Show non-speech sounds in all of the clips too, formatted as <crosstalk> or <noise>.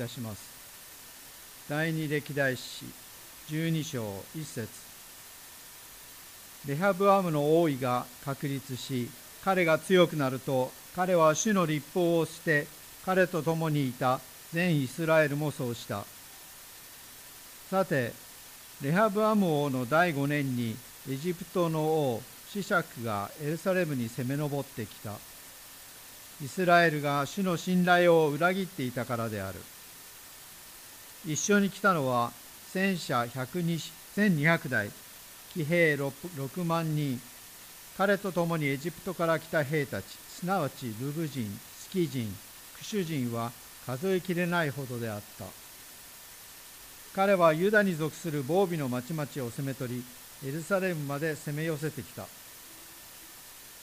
たします。第二歴代史12章1節。レハブアムの王位が確立し彼が強くなると彼は主の立法を捨て彼と共にいた全イスラエルもそうした。さてレハブアム王の第5年にエジプトの王シシャクがエルサレムに攻め上ってきた。イスラエルが主の信頼を裏切っていたからである。一緒に来たのは戦車1200台騎兵 6, 6万人。彼と共にエジプトから来た兵たちすなわちルブ人スキ人クシュ人は数えきれないほどであった。彼はユダに属する防備の町々を攻め取りエルサレムまで攻め寄せてきた。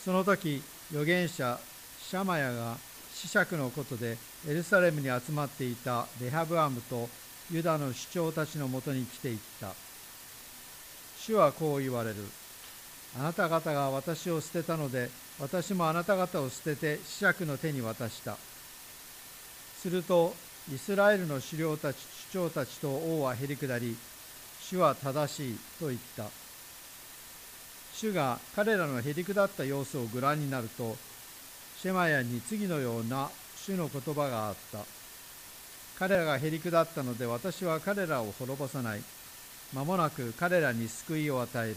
その時預言者シャマヤが子爵のことでエルサレムに集まっていたレハブアムとユダの首長たちのもとに来ていった。主はこう言われる。あなた方が私を捨てたので私もあなた方を捨てて子爵の手に渡した。するとイスラエルの首領たち首長たちと王はへり下り主は正しいと言った。主が彼らのへり下った様子をご覧になるとシェマヤに次のような主の言葉があった。彼らがへり下ったので私は彼らを滅ぼさない。間もなく彼らに救いを与える。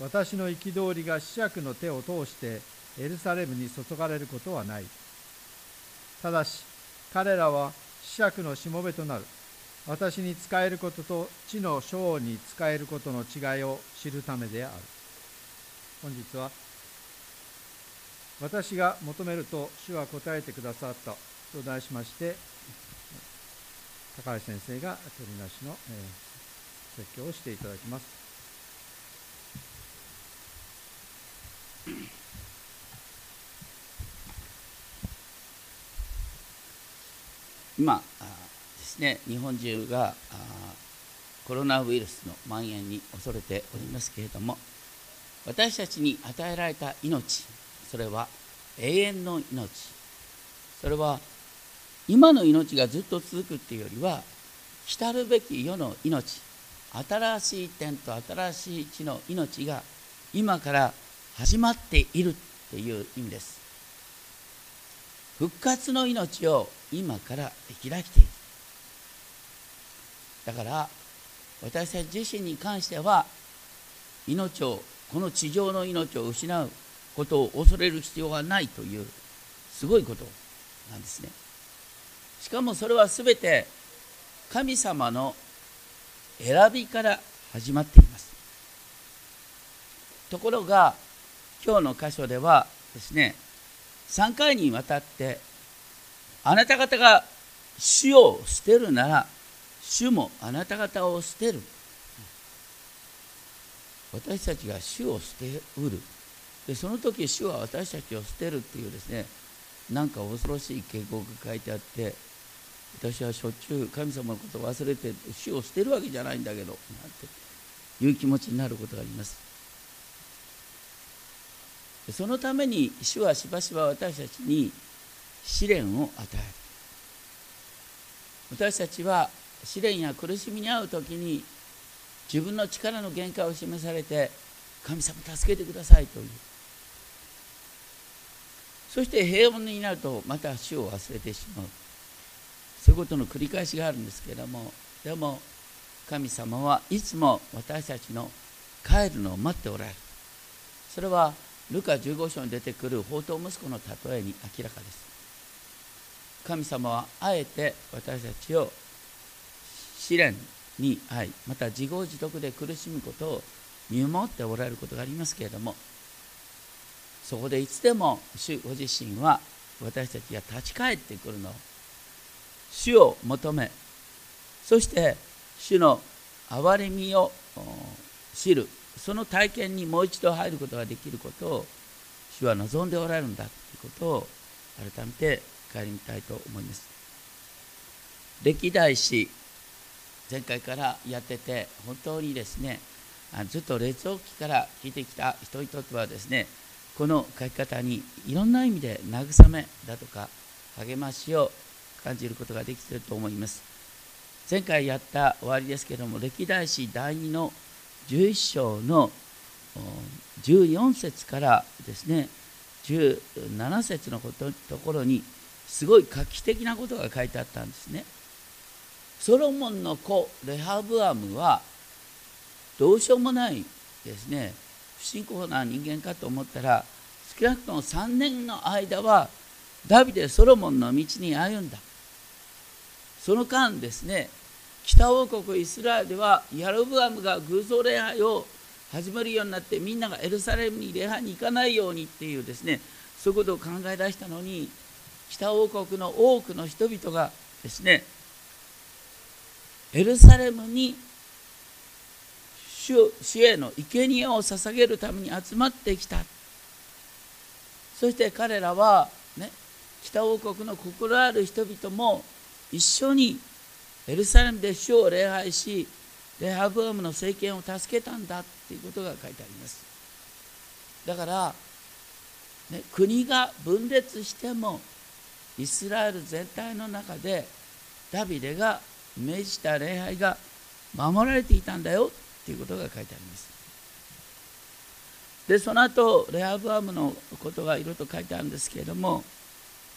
私の憤りが子爵の手を通してエルサレムに注がれることはない。ただし彼らは子爵のしもべとなる。私に仕えることと地の将に仕えることの違いを知るためである。本日は私が求めると主は答えてくださったと題しまして高橋先生が取りなしの、えー、説教をしていただきます。今ですね日本中がコロナウイルスの蔓延に恐れておりますけれども私たちに与えられた命それは永遠の命それは今の命がずっと続くっていうよりは来るべき世の命新しい天と新しい地の命が今から始まっているっていう意味です。復活の命を今から開きているだから私たち自身に関しては命をこの地上の命を失うことを恐れる必要がないというすごいことなんですね。しかもそれは全て神様の選びから始まっています。ところが今日の箇所ではですね3回にわたってあなた方が主を捨てるなら主もあなた方を捨てる。私たちが主を捨てうる。でその時主は私たちを捨てるっていうですねなんか恐ろしい警告が書いてあって私はしょっちゅう神様のことを忘れて主を捨てるわけじゃないんだけどなんていう気持ちになることがあります。そのために主はしばしば私たちに試練を与える。私たちは試練や苦しみに遭う時に自分の力の限界を示されて神様助けてくださいという。そして平穏になるとまた主を忘れてしまう。そういうことの繰り返しがあるんですけれどもでも神様はいつも私たちの帰るのを待っておられる。それはルカ15章に出てくる宝刀息子の例えに明らかです。神様はあえて私たちを試練に遭いまた自業自得で苦しむことを見守っておられることがありますけれどもそこでいつでも主ご自身は私たちが立ち返ってくるの。主を求めそして主の憐れみを知る。その体験にもう一度入ることができることを主は望んでおられるんだということを改めて帰りたいと思います。歴代史前回からやってて本当にですねずっと列王記から聞いてきた人にとってはですねこの書き方にいろんな意味で慰めだとか励ましを感じることができていると思います。前回やった終わりですけども歴代史第2の11章の14節からですね17節のことところにすごい画期的なことが書いてあったんですね。ソロモンの子レハブアムはどうしようもないですね。不信仰な人間かと思ったら少なくとも3年の間はダビデソロモンの道に歩んだ。その間ですね北王国イスラエルではヤロブアムが偶像礼拝を始めるようになってみんながエルサレムに礼拝に行かないようにっていうですねそういうことを考え出したのに北王国の多くの人々がですねエルサレムに主主への生贄を捧げるために集まってきた。そして彼らは、ね、北王国の心ある人々も一緒にエルサレムで主を礼拝しレハブアムの政権を助けたんだっていうことが書いてあります。だから、ね、国が分裂してもイスラエル全体の中でダビデが命じた礼拝が守られていたんだよ。っていうことが書いてあります。でその後レハブアムのことがいろいろと書いてあるんですけれども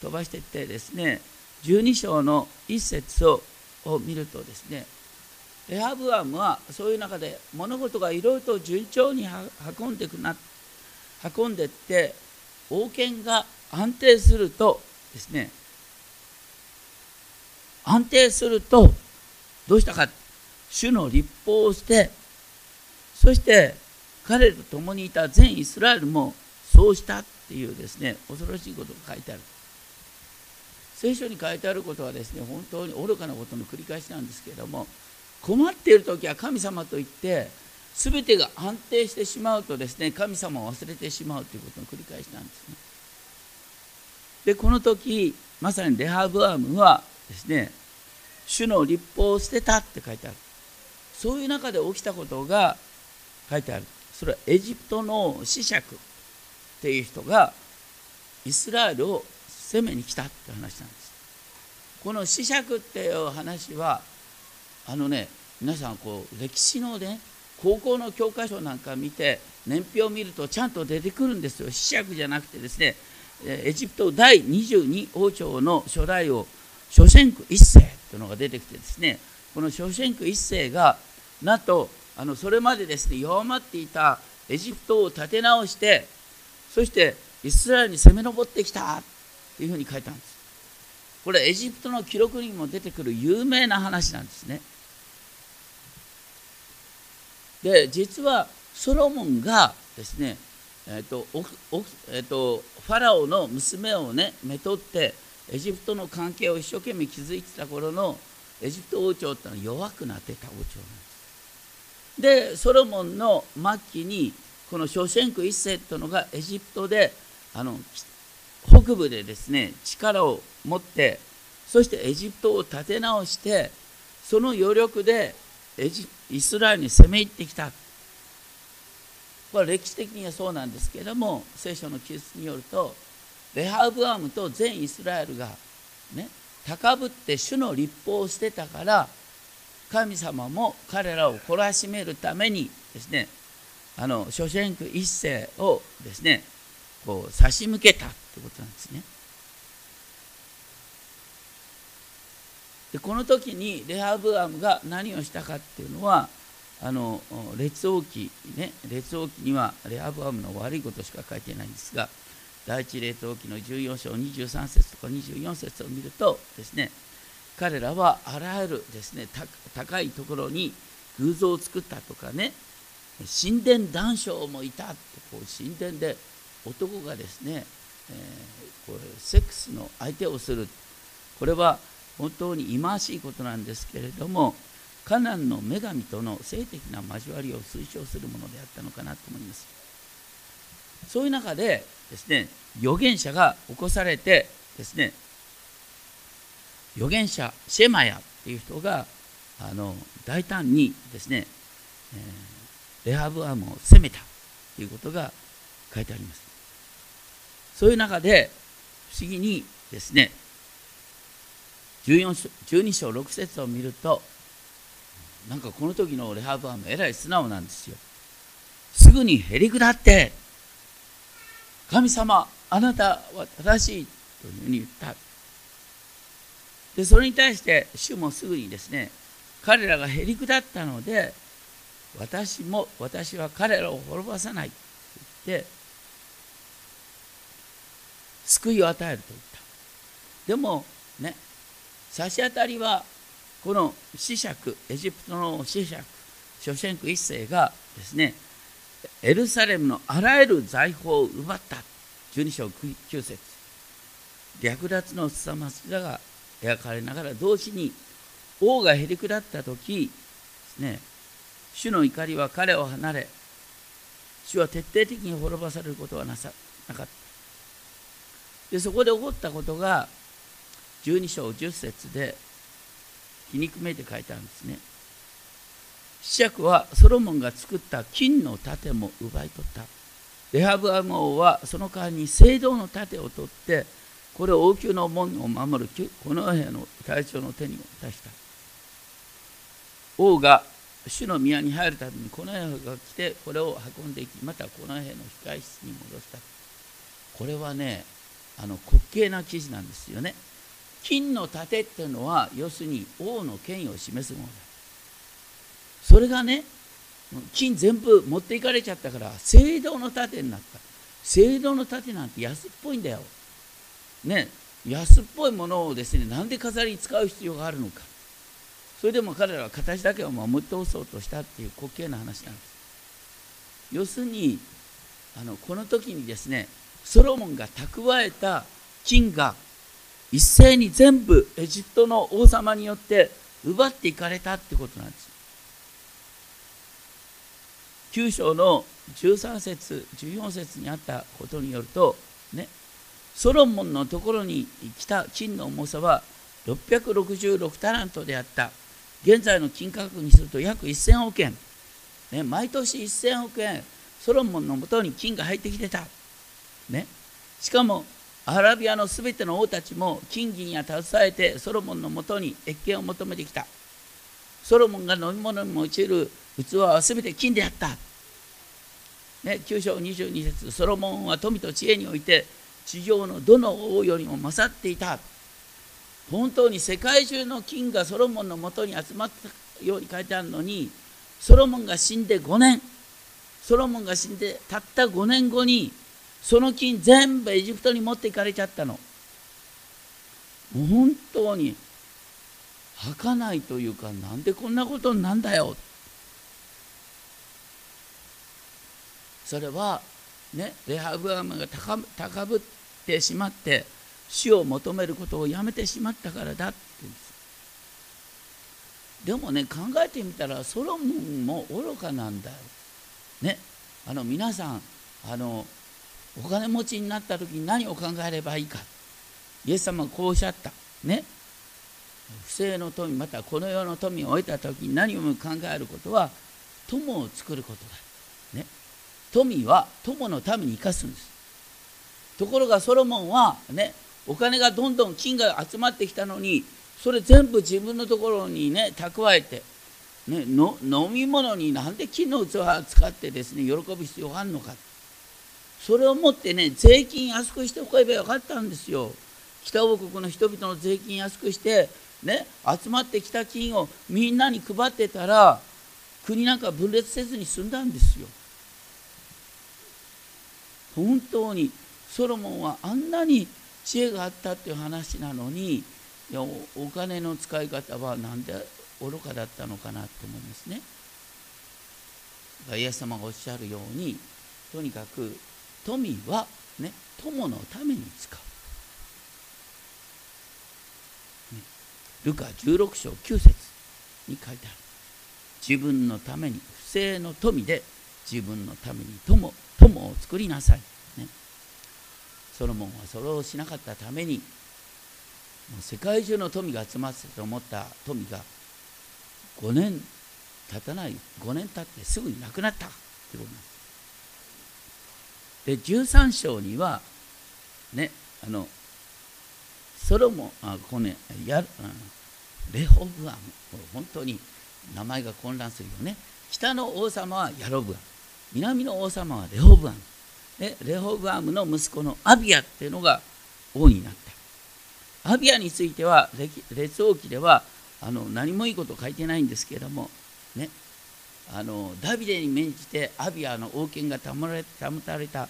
飛ばしていってですね12章の一節をを見るとですねレハブアムはそういう中で物事がいろいろと順調に運んでくな運んでって王権が安定するとですね安定するとどうしたか。主の立法をしてそして彼と共にいた全イスラエルもそうしたっていうですね恐ろしいことが書いてある。聖書に書いてあることはですね本当に愚かなことの繰り返しなんですけれども困っている時は神様と言って全てが安定してしまうとですね神様を忘れてしまうということの繰り返しなんですね。でこの時まさにレハブアームはですね主の立法を捨てたって書いてある。そういう中で起きたことが書いてある。それはエジプトの子爵っていう人がイスラエルを攻めに来たって話なんです。この子爵っていう話はあのね皆さんこう歴史のね高校の教科書なんか見て年表を見るとちゃんと出てくるんですよ。子爵じゃなくてですねエジプト第22王朝の初代王ショシェンク1世というのが出てきてですねこのショシェンク1世がなんとあのそれまでですね弱まっていたエジプトを立て直してそしてイスラエルに攻め上ってきたというふうに書いたんです。これエジプトの記録にも出てくる有名な話なんですね。で実はソロモンがですねえーとえーと、ファラオの娘をねめとってエジプトの関係を一生懸命築いてた頃のエジプト王朝ってのは弱くなってた王朝なんです。でソロモンの末期にこのショシェンク1世というのがエジプトであの北部でですね力を持ってそしてエジプトを立て直してその余力でエジイスラエルに攻め入ってきた。これ歴史的にはそうなんですけれども聖書の記述によるとレハブアムと全イスラエルがね高ぶって主の立法を捨てたから神様も彼らを懲らしめるためにですねあの諸シェンク一世をですねこう差し向けたってことなんですね。でこの時にレハブアムが何をしたかっていうのはあの列王記ね列王記にはレハブアムの悪いことしか書いてないんですが第一列王記の14章23節とか24節を見るとですね彼らはあらゆるですね高いところに偶像を作ったとかね神殿男将もいたってこう神殿で男がですね、えー、これセックスの相手をする。これは本当に忌まわしいことなんですけれどもカナンの女神との性的な交わりを推奨するものであったのかなと思います。そういう中でですね預言者が起こされてですね預言者シェマヤっていう人があの大胆にですね、えー、レハブアムを攻めたということが書いてあります。そういう中で不思議にですね12章6節を見るとなんかこの時のレハブはえらい素直なんですよ。すぐにへり下って神様あなたは正しいというふうに言った。でそれに対して主もすぐにですね彼らがへり下ったので私も私は彼らを滅ぼさないと言って救いを与えると言った。でもね差し当たりはこの子爵エジプトの子爵ショシェンク一世がですねエルサレムのあらゆる財宝を奪った。12章9節。略奪の凄まじさが描かれながら同時に王がへり下った時ですね主の怒りは彼を離れ主は徹底的に滅ぼされることはなさなかった。でそこで起こったことが12章10節で皮肉めいて書いてあるんですね。子爵はソロモンが作った金の盾も奪い取った。レハブアム王はその代わりに聖堂の盾を取ってこれを王宮の門を守るこの兵の隊長の手に渡した。王が主の宮に入るためにこの兵が来てこれを運んでいきまたこの兵の控え室に戻した。これはねあの滑稽な記事なんですよね。金の盾っていうのは要するに王の権威を示すものだ。それがね金全部持っていかれちゃったから聖堂の盾になった。聖堂の盾なんて安っぽいんだよ。ね安っぽいものをですねなんで飾りに使う必要があるのか。それでも彼らは形だけを守って通そうとしたっていう滑稽な話なんです。要するにあのこの時にですねソロモンが蓄えた金が一斉に全部エジプトの王様によって奪っていかれたってことなんです。9章の13節14節にあったことによるとねソロモンのところに来た金の重さは666タラントであった。現在の金価格にすると約1000億円、ね、毎年1000億円。ソロモンのもとに金が入ってきてた、ね、しかもアラビアのすべての王たちも金銀や携えてソロモンのもとに謁見を求めてきた。ソロモンが飲み物に用いる器はすべて金であった、ね、9章22節。ソロモンは富と知恵において地上のどの王よりも勝っていた。本当に世界中の金がソロモンのもとに集まったように書いてあるのにソロモンが死んで5年。ソロモンが死んでたった5年後にその金全部エジプトに持っていかれちゃったの。本当に儚いというかなんでこんなことになんだよ。それはねレハブアムが高ぶってしまって死を求めることをやめてしまったからだって言うんです。でもね考えてみたらソロモンも愚かなんだよ。ね。あの皆さんあのお金持ちになった時に何を考えればいいか。イエス様はこうおっしゃった。ね。不正の富またこの世の富を得た時に何を考えることは友を作ることだ、ね、富は友のために生かすんです。ところがソロモンはねお金がどんどん金が集まってきたのにそれ全部自分のところにね蓄えて、ね、の飲み物になんで金の器を使ってですね喜ぶ必要があるのか。それをもってね税金安くしておけばよかったんですよ。北王国の人々の税金安くしてね集まってきた金をみんなに配ってたら国なんか分裂せずに済んだんですよ。本当に。ソロモンはあんなに知恵があったっていう話なのにいやお金の使い方は何で愚かだったのかなと思いますね。イエス様がおっしゃるようにとにかく富はね友のために使う、ね、ルカ16章9節に書いてある。自分のために不正の富で自分のために友友を作りなさい、ソロモンはそれをしなかったためにもう世界中の富が集まってと思った富が5年経たない5年経ってすぐになくなったということなんです。で13章にはねあのソロモンあこの、ね、やレホブアム本当に名前が混乱するよね。北の王様はヤロブアム南の王様はレホブアム。レホブアムの息子のアビアっていうのが王になった。アビアについては列王記ではあの何もいいこと書いてないんですけれどもねあのダビデに免じてアビアの王権が保たれた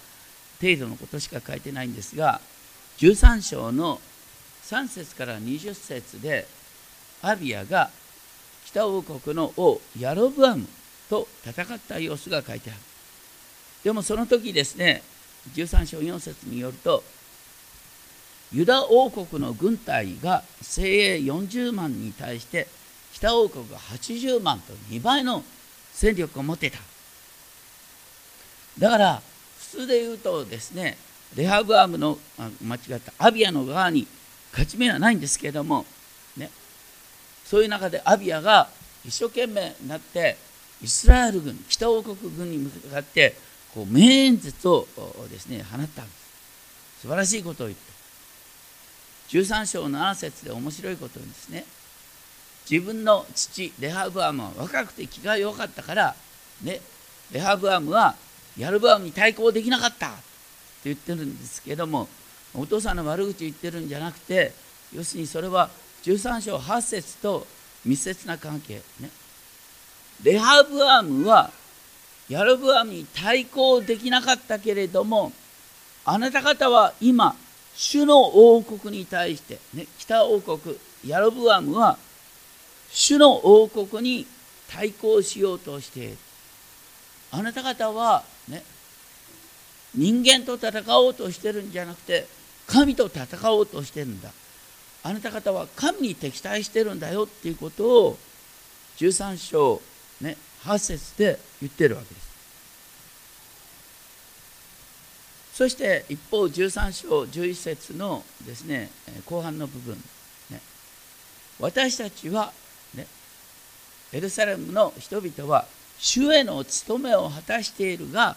程度のことしか書いてないんですが13章の3節から20節でアビアが北王国の王ヤロブアムと戦った様子が書いてある。でもその時ですね13章4節によるとユダ王国の軍隊が精鋭40万に対して北王国が80万と2倍の戦力を持ってた。だから普通で言うとですねレハブアムの間違ったアビアの側に勝ち目はないんですけれどもねそういう中でアビアが一生懸命になってイスラエル軍北王国軍に向かってこう名演説をですね放った。んです素晴らしいことを言って。13章の7節で面白いことにですね。自分の父レハブアムは若くて気が弱かったからねレハブアムはヤルブアムに対抗できなかった。って言ってるんですけどもお父さんの悪口言ってるんじゃなくて要するにそれは13章8節と密接な関係ね。レハブアムはヤルブアムに対抗できなかったけれどもあなた方は今主の王国に対して、ね、北王国ヤロブアムは主の王国に対抗しようとしている。あなた方はね人間と戦おうとしてるんじゃなくて神と戦おうとしてるんだ。あなた方は神に敵対してるんだよっていうことを13章、ね、8節で言ってるわけです。そして一方13章11節のですね後半の部分、ね、私たちは、ね、エルサレムの人々は主への務めを果たしているが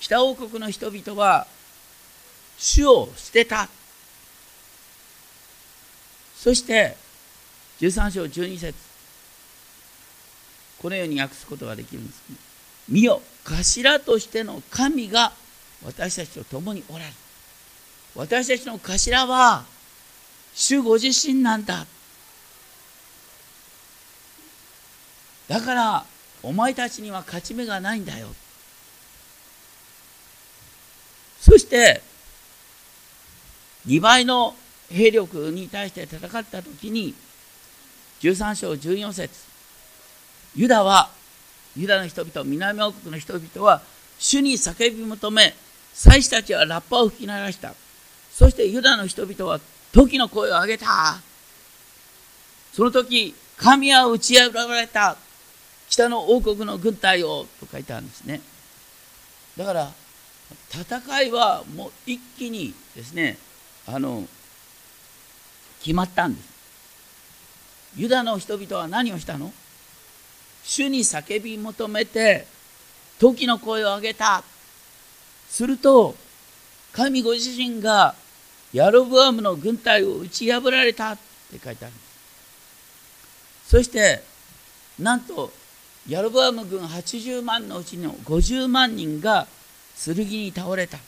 北王国の人々は主を捨てたそして13章12節このように訳すことができるんです、見よ頭としての神が私たちと共におられる。私たちの頭は主ご自身なんだ。だからお前たちには勝ち目がないんだよ。そして2倍の兵力に対して戦った時に13章14節ユダはユダの人々南王国の人々は主に叫び求め祭司たちはラッパを吹き鳴らした。そしてユダの人々は時の声を上げた。その時神は打ち破られた。北の王国の軍隊をと書いてあるんですね。だから戦いはもう一気にですねあの決まったんです。ユダの人々は何をしたの？主に叫び求めて時の声を上げた。すると神ご自身がヤロブアムの軍隊を打ち破られた。って書いてある。んですそしてなんとヤロブアム軍80万のうちの50万人が剣に倒れた。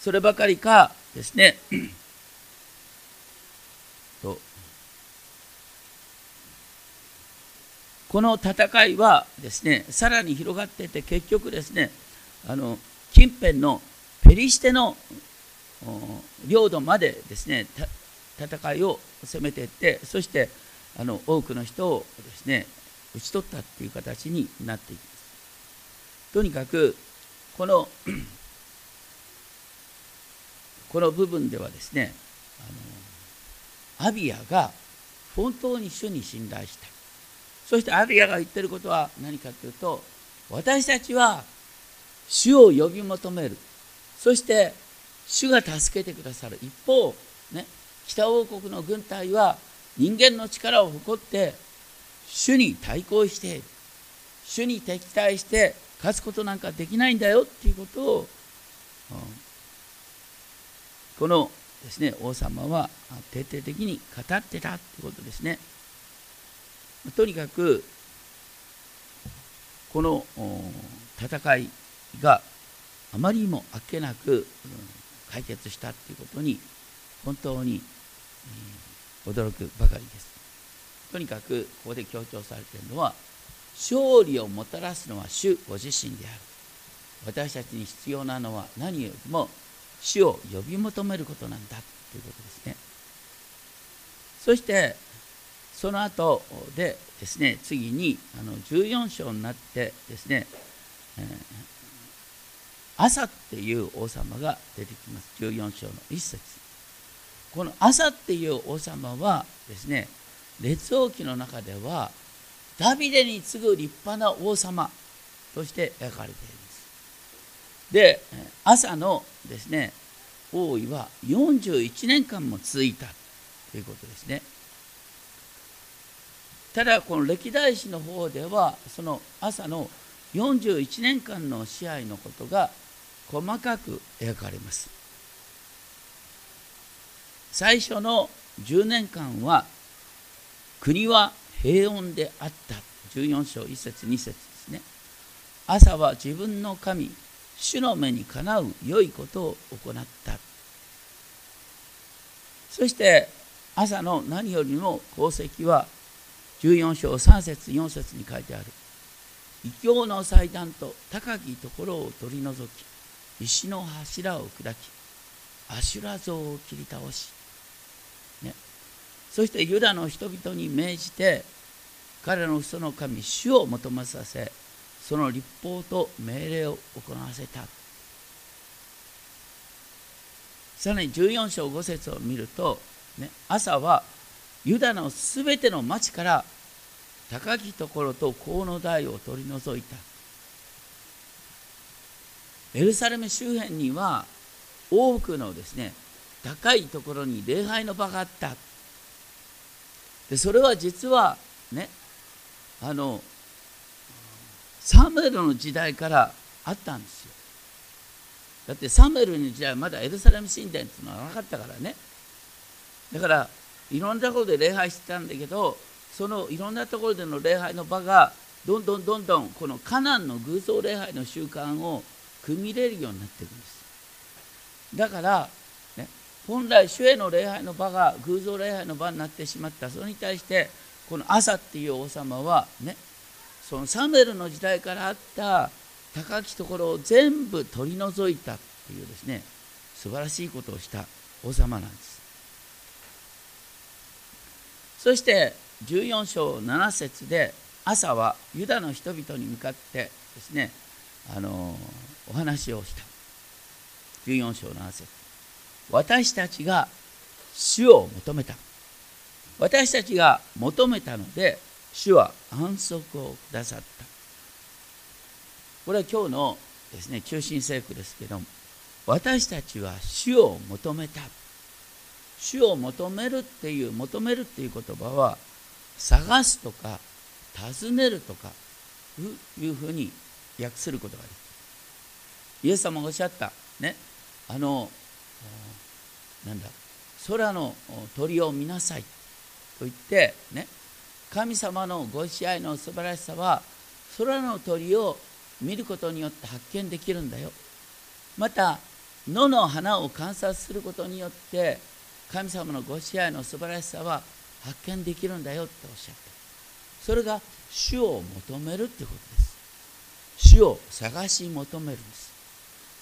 そればかりかですね。この戦いはですねさらに広がっていて結局ですねあの近辺のペリシテの領土までですね戦いを攻めていってそしてあの多くの人をですね討ち取ったっていう形になっていきます。とにかくこの <clears throat> この部分ではですねあのアビアが本当に主に信頼した。そしてアビアが言ってることは何かというと私たちは主を呼び求める。そして主が助けてくださる。一方、ね、北王国の軍隊は人間の力を誇って主に対抗している。主に敵対して勝つことなんかできないんだよ。っていうことをこのですね王様は徹底的に語ってたってことですね。とにかくこの戦いがあまりにもあっけなく解決したっていうことに本当に驚くばかりです。とにかくここで強調されているのは勝利をもたらすのは主ご自身である。私たちに必要なのは何よりも主を呼び求めることなんだということですね。そしてその後でですね次にあの14章になってですね、えー、朝っていう王様が出てきます。14章の一節。この朝っていう王様はですね列王記の中ではダビデに次ぐ立派な王様として描かれています。で朝のですね王位は41年間も続いたということですね。ただこの歴代史の方ではその朝の41年間の支配のことが細かく描かれます。最初の10年間は国は平穏であった。14章1節2節ですね。朝は自分の神主の目にかなう良いことを行った。そして朝の何よりも功績は14章3節4節に書いてある。異教の祭壇と高きところを取り除き石の柱を砕きアシュラ像を切り倒し、ね、そしてユダの人々に命じて彼のその神主を求めさせその立法と命令を行わせた。さらに14章5節を見ると、ね、朝はユダのすべての町から高きところと河野台を取り除いた。エルサレム周辺には多くのですね高いところに礼拝の場があった。でそれは実はねあのサムエルの時代からあったんですよ。だってサムエルの時代はまだエルサレム神殿っていうのはなかったからね。だからいろんなところで礼拝してたんだけどそのいろんなところでの礼拝の場がどんどんどんどんこのカナンの偶像礼拝の習慣を組み入れるようになっていくんです。だから、ね、本来主への礼拝の場が偶像礼拝の場になってしまった。それに対してこの朝っていう王様はねそのサムエルの時代からあった高きところを全部取り除いたっていうですね素晴らしいことをした王様なんです。そして14章7節で朝はユダの人々に向かってですねあのお話をした。14章7節。私たちが主を求めた。私たちが求めたので主は安息をくださった。これは今日のですね中心聖句ですけども私たちは主を求めた。主を求めるっていう求めるっていう言葉は探すとか尋ねるとかいうふうに訳することができる。イエス様がおっしゃったねあのなんだ空の鳥を見なさいと言ってね神様のご支配の素晴らしさは空の鳥を見ることによって発見できるんだよ。また野の花を観察することによって神様のご支配の素晴らしさは発見できるんだよっておっしゃったそれが主を求めるってことです。主を探し求めるんです。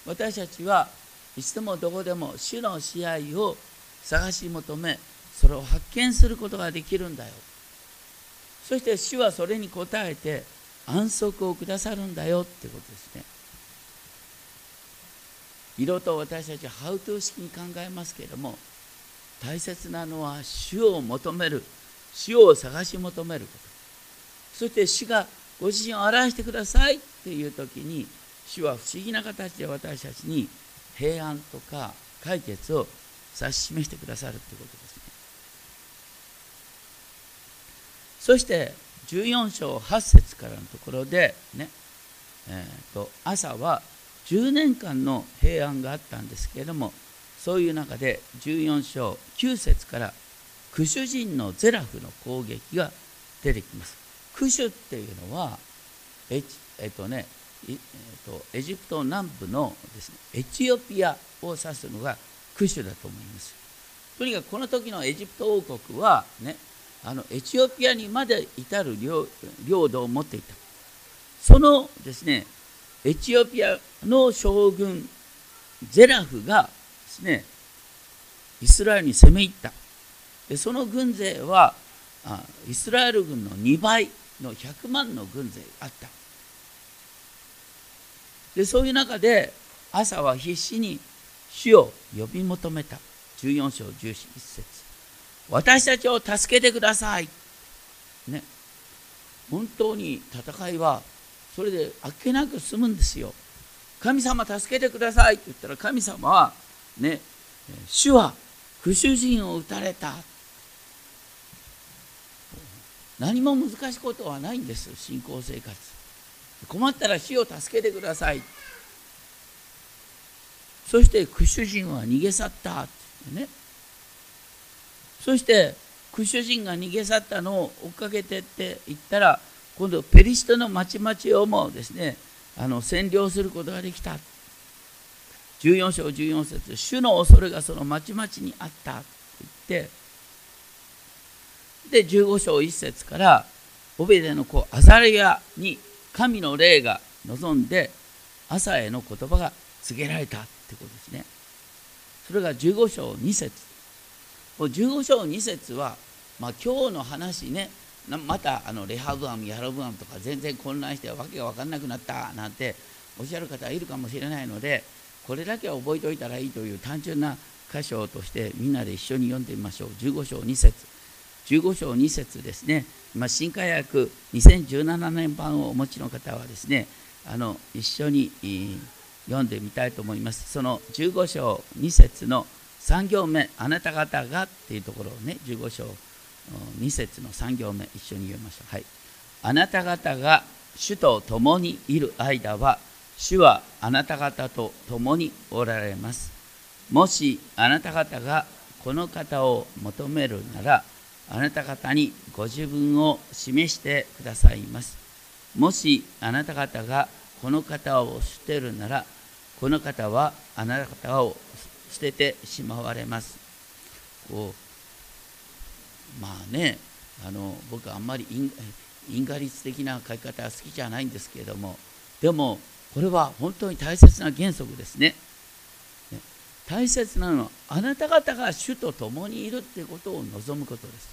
私たちはいつでもどこでも主の支配を探し求めそれを発見することができるんだよ。そして主はそれに応えて安息をくださるんだよってことですね。色と私たちはハウトゥー式に考えますけれども大切なのは主を求める。主を探し求めること。そして主がご自身を表してくださいっていう時に主は不思議な形で私たちに平安とか解決を指し示してくださるということですね。そして14章8節からのところでね、えーと、朝は10年間の平安があったんですけれどもそういう中で14章9節からクシュ人のゼラフの攻撃が出てきます。クシュっていうのはええっとねえっと、エジプト南部のです、ね、エチオピアを指すのがクシュだと思います。とにかくこの時のエジプト王国は、ね、あのエチオピアにまで至る領領土を持っていた。そのですねエチオピアの将軍ゼラフがですねイスラエルに攻め入った。でその軍勢はあイスラエル軍の2倍の100万の軍勢あった。でそういう中で朝は必死に主を呼び求めた。14章11節。私たちを助けてください。ね。本当に戦いはそれであっけなく済むんですよ。神様助けてくださいって言ったら神様はね主は不主人を撃たれた。何も難しいことはないんです。信仰生活。困ったら死を助けてください。そしてクシュ人は逃げ去った。ってね。そしてクシュ人が逃げ去ったのを追っかけてって言ったら今度ペリシテの町々をもですねあの占領することができた。14章14節主の恐れがその町々にあったと言ってで15章1節からオベデの子アザレヤに神の霊が望んで朝への言葉が告げられたってことですね。それが15章2節。15章2節は、まあ、今日の話ね。またあのレハブアムヤロブアムとか全然混乱してわけが分かんなくなったなんておっしゃる方いるかもしれないのでこれだけは覚えておいたらいいという単純な箇所としてみんなで一緒に読んでみましょう。15章2節。15章2節ですね、まあ、新科学2017年版をお持ちの方はですねあの一緒に読んでみたいと思います。その15章2節の3行目あなた方がっていうところをね15章2節の3行目一緒に読みましょう。はい。あなた方が主と共にいる間は主はあなた方と共におられます。もしあなた方がこの方を求めるならあなた方にご自分を示してくださいます。もしあなた方がこの方を捨てるならこの方はあなた方を捨ててしまわれます。こうまあねあの僕はあんまり因果律的な書き方は好きじゃないんですけれどもでもこれは本当に大切な原則ですね。大切なのはあなた方が主と共にいるっていうことを望むことです。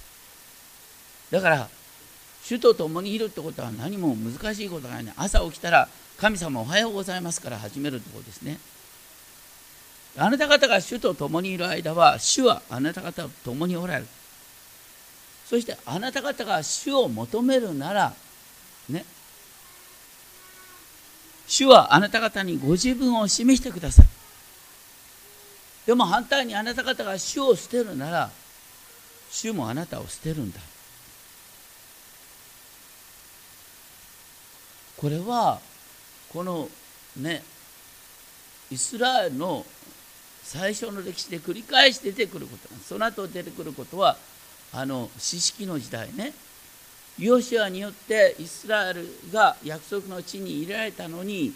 だから主と共にいるってことは何も難しいことがないね。朝起きたら神様おはようございますから始めるってことですね。あなた方が主と共にいる間は主はあなた方と共におられる。そしてあなた方が主を求めるならね主はあなた方にご自分を示してください。でも反対にあなた方が主を捨てるなら主もあなたを捨てるんだ。これはこのねイスラエルの最初の歴史で繰り返し出てくること。その後出てくることはあの四式の時代ね。ヨシアによってイスラエルが約束の地に入れられたのに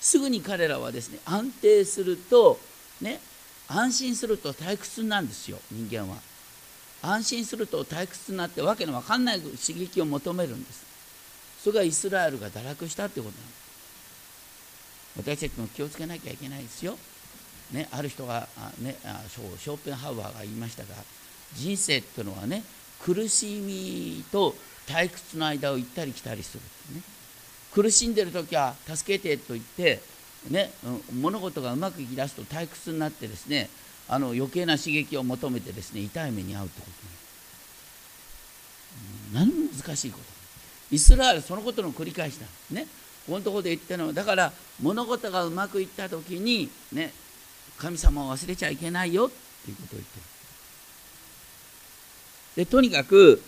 すぐに彼らはですね安定するとね安心すると退屈なんですよ人間は。安心すると退屈になってわけのわかんない刺激を求めるんです。それがイスラエルが堕落したってことなんです。私たちも気をつけなきゃいけないですよ。ね、ある人がね、ショーペンハウアーが言いましたが人生っていうのはね苦しみと退屈の間を行ったり来たりする、ね、苦しんでる時は助けてと言って、ね、物事がうまくいきだすと退屈になってですねあの余計な刺激を求めてですね痛い目に遭うってこと、ね、何も難しいこと。イスラエルそのことの繰り返しなんですねこのところで言ってるのはだから物事がうまくいった時にね神様を忘れちゃいけないよっていうことを言ってる。でとにかく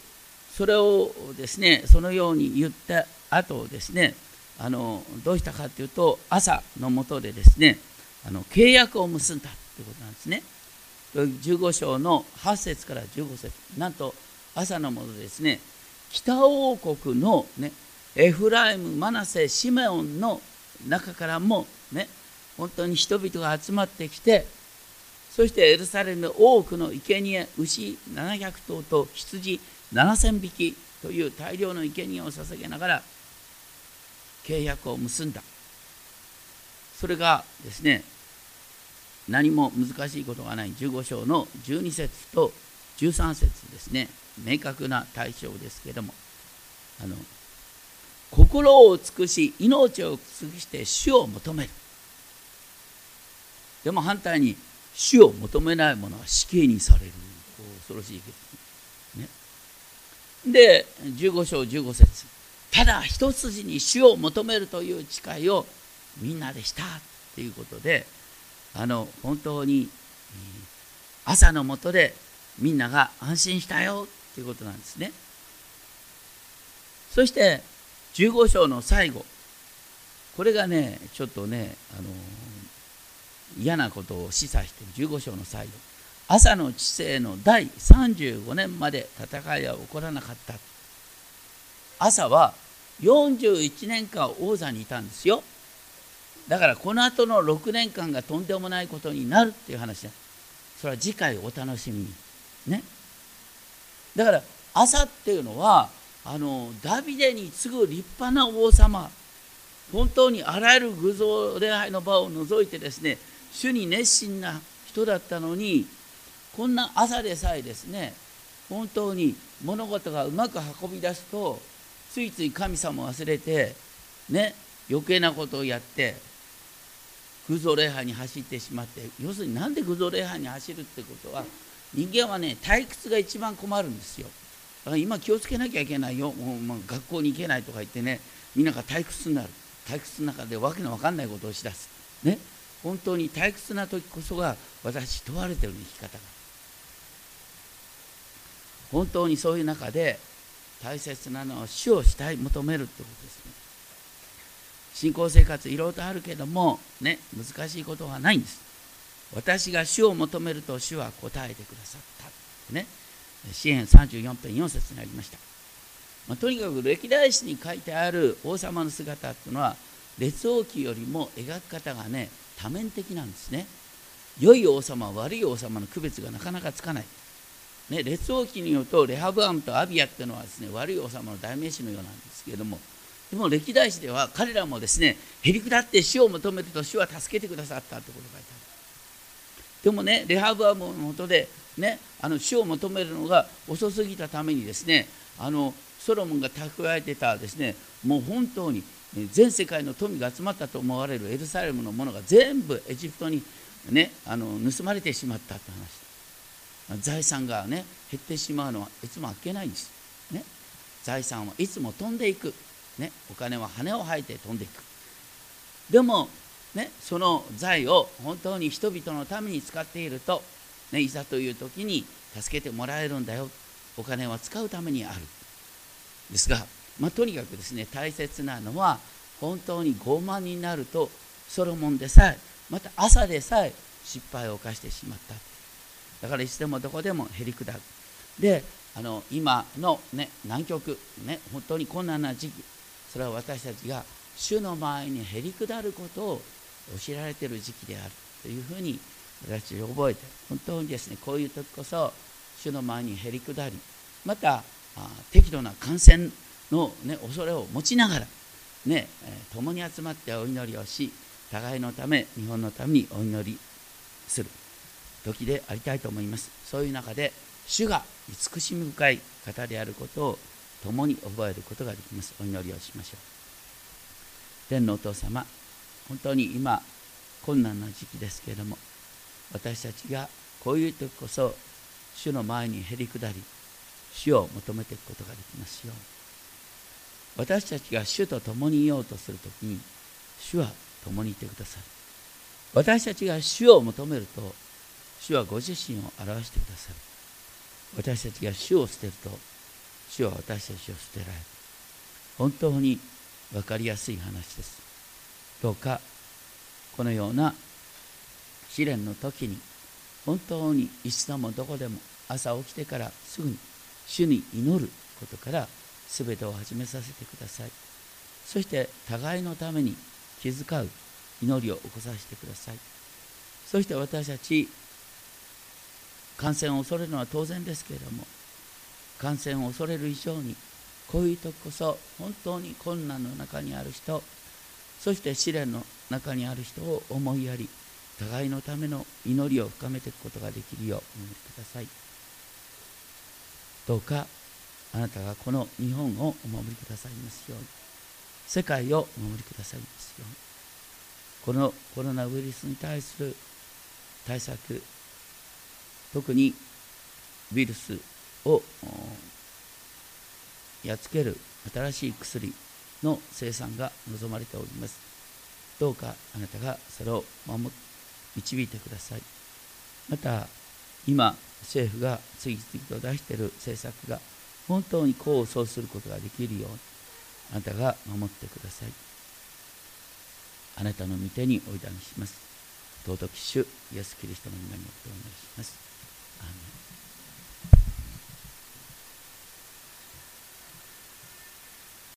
それをですねそのように言った後ですねあのどうしたかっていうと朝のもとでですねあの契約を結んだということなんですね。15章の8節から15節。なんと朝のものですね北王国の、ね、エフライムマナセシメオンの中からもね本当に人々が集まってきてそしてエルサレムの多くの生贄牛700頭と羊7000匹という大量の生贄を捧げながら契約を結んだ。それがですね何も難しいことがない15章の12節と13節ですね。明確な対象ですけども。あの心を尽くし命を尽くして主を求める。でも反対に主を求めない者は死刑にされる。恐ろしいけど。ねで15章15節。ただ一筋に主を求めるという誓いをみんなでしたということであの本当に朝のもとでみんなが安心したよということなんですね。そして15章の最後。これがねちょっとねあの嫌なことを示唆してる15章の最後。朝の知性の第35年まで戦いは起こらなかった。朝は41年間王座にいたんですよ。だからこの後の6年間がとんでもないことになるっていう話だそれは次回お楽しみに。ね。だから朝っていうのはあのダビデに次ぐ立派な王様。本当にあらゆる偶像礼拝の場を除いてですね主に熱心な人だったのにこんな朝でさえですね本当に物事がうまく運び出すとついつい神様を忘れてね余計なことをやって偶像礼拝に走ってしまって要するになんで偶像礼拝に走るってことは人間はね退屈が一番困るんですよ。だから今気をつけなきゃいけないよ。もう、まあ、学校に行けないとか言ってねみんなが退屈になる。退屈の中でわけのわかんないことをしだす。ね。本当に退屈な時こそが私問われてる生き方が。本当にそういう中で大切なのは死をしたい求めるってことですね。信仰生活いろいろとあるけどもね難しいことはないんです。私が主を求めると主は答えてくださった。ね。詩篇34編4節にありました、まあ、とにかく歴代史に書いてある王様の姿っていうのは列王記よりも描き方がね多面的なんですね。良い王様悪い王様の区別がなかなかつかない。ね、列王記によるとレハブアムとアビアっていうのはですね悪い王様の代名詞のようなんですけれどもでも歴代史では彼らもですねへりくだって死を求めると死は助けてくださったってことが書いてある。でもねレハブアムのもとでねあの死を求めるのが遅すぎたためにですねあのソロモンが蓄えてたですねもう本当に全世界の富が集まったと思われるエルサレムのものが全部エジプトにねあの盗まれてしまったって話。財産がね減ってしまうのはいつもあっけないんです、ね、財産はいつも飛んでいく、ね、お金は羽を生えて飛んでいく。でも、ね、その財を本当に人々のために使っていると、ね、いざという時に助けてもらえるんだよ。お金は使うためにある。ですが、まあ、とにかくですね大切なのは本当に傲慢になるとソロモンでさえまた朝でさえ失敗を犯してしまった。だからいつでもどこでもへりくだる。であの今の、ね、南極、ね、本当に困難な時期それは私たちが主の前にへりくだることを教えられている時期であるというふうに私たち覚えて本当にですねこういう時こそ主の前にへりくだりまた適度な感染の、ね、恐れを持ちながら、ね、共に集まってお祈りをし互いのため日本のためにお祈りする。時でありたいと思いますそういう中で主が慈しみ深い方であることを共に覚えることができますお祈りをしましょう天のお父様本当に今困難な時期ですけれども私たちがこういう時こそ主の前にへり下り主を求めていくことができますよう私たちが主と共にいようとする時に主は共にいてくださる私たちが主を求めると主はご自身を表してくださる。私たちが主を捨てると主は私たちを捨てられる。本当に分かりやすい話です。どうかこのような試練の時に本当に一度もどこでも朝起きてからすぐに主に祈ることから全てを始めさせてください。そして互いのために気遣う祈りを起こさせてください。そして私たち感染を恐れるのは当然ですけれども感染を恐れる以上にこういう時こそ本当に困難の中にある人そして試練の中にある人を思いやり互いのための祈りを深めていくことができるようお祈りください。どうかあなたがこの日本をお守りくださいますように。世界をお守りくださいますように。このコロナウイルスに対する対策特にウイルスをやっつける新しい薬の生産が望まれております。どうかあなたがそれを守導いてください。また今政府が次々と出している政策が本当に功を奏することができるようにあなたが守ってください。あなたの御手においだにします。尊き主イエス・キリストの皆によってお願いします。Amen.